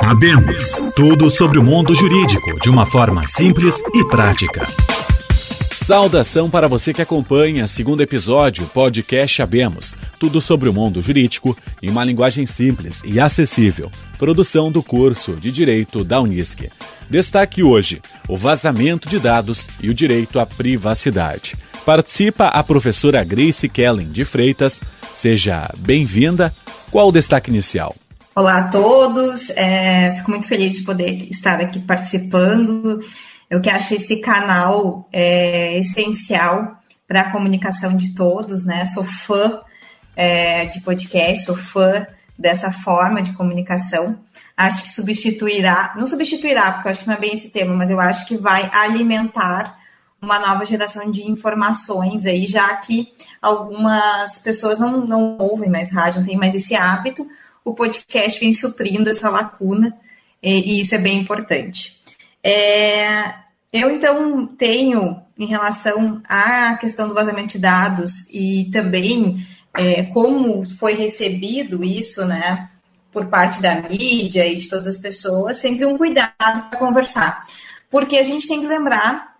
Abemos tudo sobre o mundo jurídico de uma forma simples e prática. Saudação para você que acompanha segundo episódio podcast Abemos, tudo sobre o mundo jurídico em uma linguagem simples e acessível. Produção do curso de Direito da Unisc. Destaque hoje: o vazamento de dados e o direito à privacidade. Participa a professora Grace Kellen de Freitas. Seja bem-vinda. Qual o destaque inicial? Olá a todos, é, fico muito feliz de poder estar aqui participando. Eu que acho esse canal é essencial para a comunicação de todos, né? Sou fã é, de podcast, sou fã dessa forma de comunicação. Acho que substituirá, não substituirá, porque eu acho que não é bem esse termo, mas eu acho que vai alimentar uma nova geração de informações aí, já que algumas pessoas não, não ouvem mais rádio, não têm mais esse hábito. O podcast vem suprindo essa lacuna e, e isso é bem importante. É, eu, então, tenho, em relação à questão do vazamento de dados e também é, como foi recebido isso, né, por parte da mídia e de todas as pessoas, sempre um cuidado para conversar. Porque a gente tem que lembrar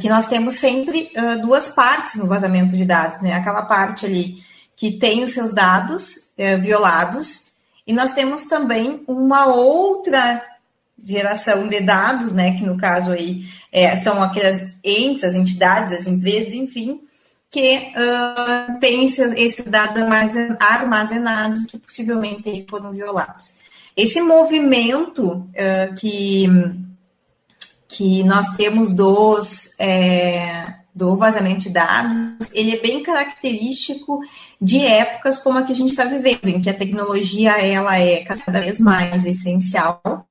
que nós temos sempre uh, duas partes no vazamento de dados, né? Aquela parte ali que tem os seus dados uh, violados, e nós temos também uma outra geração de dados, né, que no caso aí é, são aquelas entes, as entidades, as empresas, enfim, que uh, têm esses, esses dados armazenados que possivelmente foram violados. Esse movimento uh, que, que nós temos dos, é, do vazamento de dados, ele é bem característico de épocas como a que a gente está vivendo, em que a tecnologia ela é cada vez mais essencial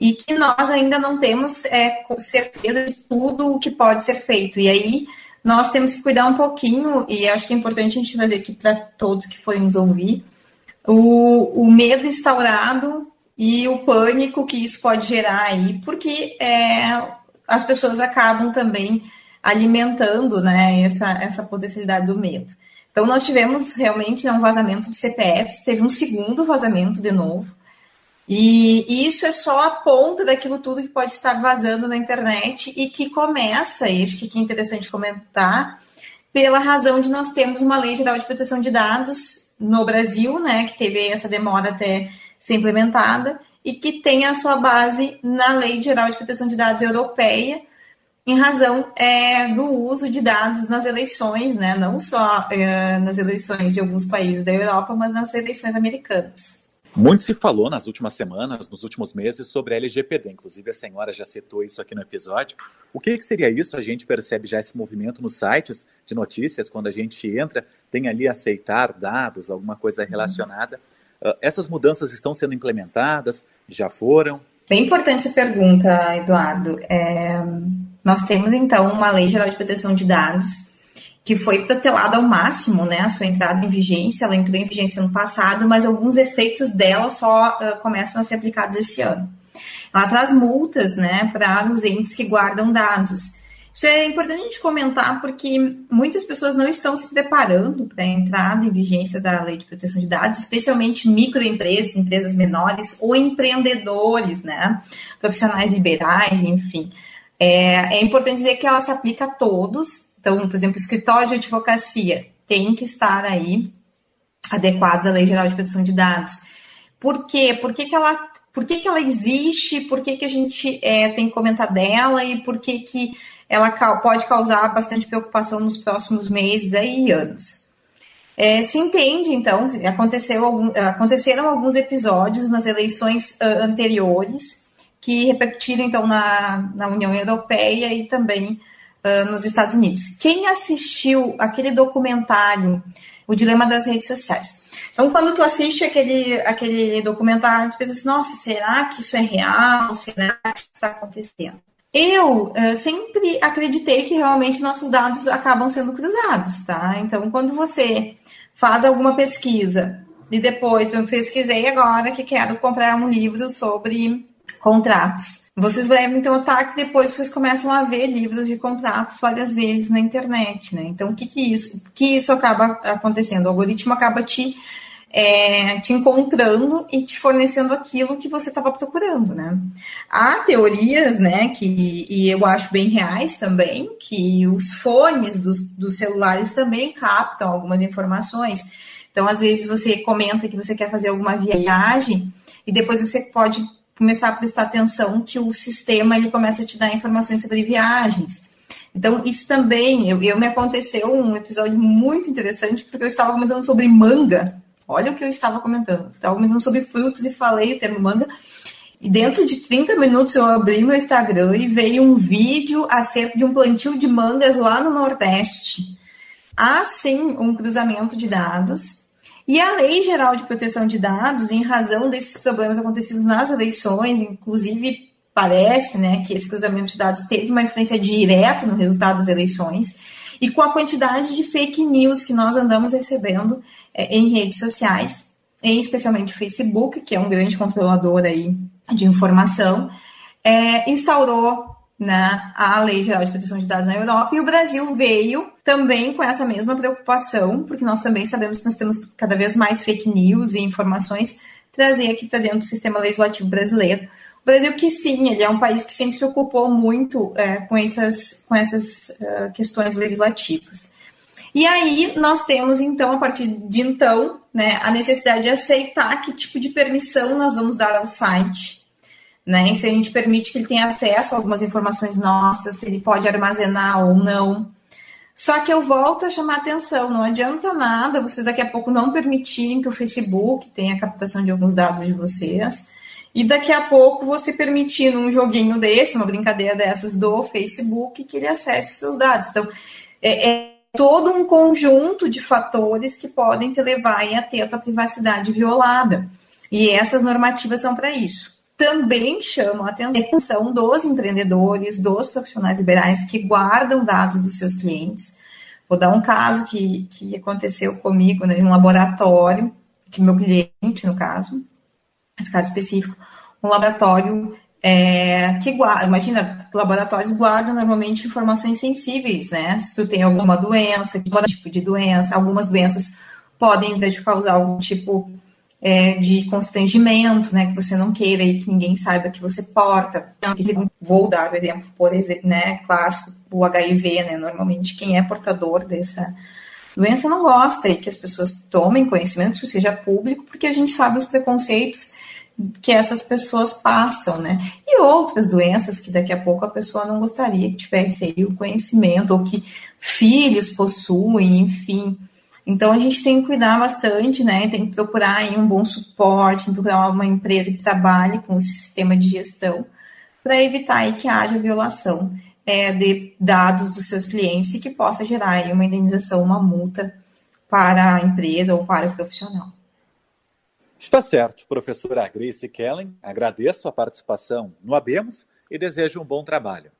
e que nós ainda não temos é, certeza de tudo o que pode ser feito. E aí nós temos que cuidar um pouquinho, e acho que é importante a gente trazer aqui para todos que forem nos ouvir, o, o, medo instaurado e o pânico que isso pode gerar aí, porque é, as pessoas acabam também alimentando né, essa, essa potencialidade do medo. Então, nós tivemos realmente né, um vazamento de CPFs, teve um segundo vazamento de novo, e isso é só a ponta daquilo tudo que pode estar vazando na internet e que começa, e acho que é interessante comentar, pela razão de nós termos uma lei geral de proteção de dados no Brasil, né, que teve essa demora até ser implementada, e que tem a sua base na Lei Geral de Proteção de Dados Europeia, em razão é, do uso de dados nas eleições, né, não só é, nas eleições de alguns países da Europa, mas nas eleições americanas. Muito se falou nas últimas semanas, nos últimos meses, sobre LGPD. Inclusive, a senhora já citou isso aqui no episódio. O que, que seria isso? A gente percebe já esse movimento nos sites de notícias, quando a gente entra, tem ali aceitar dados, alguma coisa relacionada. Uh, essas mudanças estão sendo implementadas? Já foram? Bem importante a pergunta, Eduardo. É, nós temos, então, uma Lei Geral de Proteção de Dados que foi protelada ao máximo, né, a sua entrada em vigência, ela entrou em vigência no passado, mas alguns efeitos dela só uh, começam a ser aplicados esse ano. Ela traz multas, né, para os entes que guardam dados. Isso é importante a gente comentar porque muitas pessoas não estão se preparando para a entrada em vigência da Lei de Proteção de Dados, especialmente microempresas, empresas menores ou empreendedores, né, profissionais liberais, enfim. É, é importante dizer que ela se aplica a todos, então, por exemplo, escritório de advocacia tem que estar aí adequados à Lei Geral de Proteção de Dados. Por quê? Por que, que ela por que, que ela existe, por que, que a gente é, tem que comentar dela e por que, que ela pode causar bastante preocupação nos próximos meses e anos. É, se entende, então, aconteceu algum, aconteceram alguns episódios nas eleições uh, anteriores que repercutiram, então, na, na União Europeia e também uh, nos Estados Unidos. Quem assistiu aquele documentário, O Dilema das Redes Sociais? Então, quando tu assiste aquele, aquele documentário, tu pensa assim, nossa, será que isso é real? Será que isso está acontecendo? Eu uh, sempre acreditei que realmente nossos dados acabam sendo cruzados, tá? Então, quando você faz alguma pesquisa e depois, eu pesquisei agora que quero comprar um livro sobre contratos. Vocês levam então ataque depois vocês começam a ver livros de contratos várias vezes na internet, né? Então, o que que isso, que isso acaba acontecendo? O algoritmo acaba te é, te encontrando e te fornecendo aquilo que você estava procurando, né? Há teorias, né, que e eu acho bem reais também, que os fones dos, dos celulares também captam algumas informações. Então, às vezes você comenta que você quer fazer alguma viagem e depois você pode começar a prestar atenção que o sistema ele começa a te dar informações sobre viagens. Então, isso também, eu, eu me aconteceu um episódio muito interessante, porque eu estava comentando sobre manga, Olha o que eu estava comentando. Estava comentando sobre frutos e falei o termo manga. E dentro de 30 minutos eu abri meu Instagram e veio um vídeo acerca de um plantio de mangas lá no Nordeste. Há sim um cruzamento de dados. E a Lei Geral de Proteção de Dados, em razão desses problemas acontecidos nas eleições, inclusive parece né, que esse cruzamento de dados teve uma influência direta no resultado das eleições, e com a quantidade de fake news que nós andamos recebendo é, em redes sociais, em especialmente o Facebook, que é um grande controlador aí de informação, é, instaurou né, a Lei Geral de Proteção de Dados na Europa e o Brasil veio também com essa mesma preocupação, porque nós também sabemos que nós temos cada vez mais fake news e informações trazer aqui para dentro do sistema legislativo brasileiro. O Brasil que sim, ele é um país que sempre se ocupou muito é, com essas, com essas uh, questões legislativas. E aí nós temos, então, a partir de então, né, a necessidade de aceitar que tipo de permissão nós vamos dar ao site. Né? Se a gente permite que ele tenha acesso a algumas informações nossas, se ele pode armazenar ou não. Só que eu volto a chamar atenção, não adianta nada vocês daqui a pouco não permitirem que o Facebook tenha a captação de alguns dados de vocês, e daqui a pouco você permitir num joguinho desse, uma brincadeira dessas do Facebook, que ele acesse os seus dados. Então, é, é todo um conjunto de fatores que podem te levar a ter a tua privacidade violada. E essas normativas são para isso. Também chamam a atenção dos empreendedores, dos profissionais liberais que guardam dados dos seus clientes. Vou dar um caso que, que aconteceu comigo né, em um laboratório, que meu cliente, no caso, nesse caso específico, um laboratório é, que guarda, imagina, laboratórios guardam normalmente informações sensíveis, né? Se tu tem alguma doença, que tipo de doença, algumas doenças podem causar algum tipo é, de constrangimento, né? Que você não queira e que ninguém saiba que você porta. Vou dar o exemplo, por exemplo, né? Clássico, o HIV, né? Normalmente quem é portador dessa doença não gosta e que as pessoas tomem conhecimento, isso seja público, porque a gente sabe os preconceitos que essas pessoas passam, né? E outras doenças que daqui a pouco a pessoa não gostaria que tivesse aí o conhecimento, ou que filhos possuem, enfim. Então a gente tem que cuidar bastante, né? Tem que procurar aí um bom suporte, procurar uma empresa que trabalhe com o sistema de gestão para evitar aí que haja violação é, de dados dos seus clientes e que possa gerar aí uma indenização, uma multa para a empresa ou para o profissional. Está certo, professora Grace Kellen. Agradeço a participação no Abemos e desejo um bom trabalho.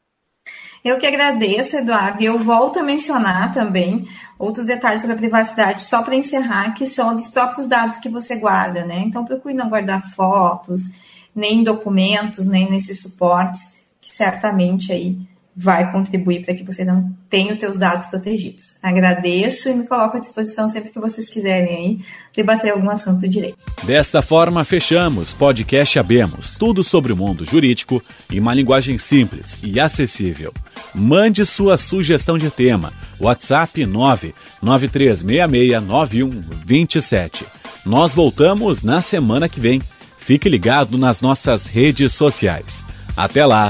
Eu que agradeço, Eduardo, e eu volto a mencionar também outros detalhes sobre a privacidade, só para encerrar, que são dos próprios dados que você guarda, né? Então, procure não guardar fotos, nem documentos, nem nesses suportes, que certamente aí vai contribuir para que você não tenha os seus dados protegidos. Agradeço e me coloco à disposição sempre que vocês quiserem aí debater algum assunto direito. Desta forma, fechamos podcast Abemos, tudo sobre o mundo jurídico em uma linguagem simples e acessível. Mande sua sugestão de tema. WhatsApp 993669127. Nós voltamos na semana que vem. Fique ligado nas nossas redes sociais. Até lá!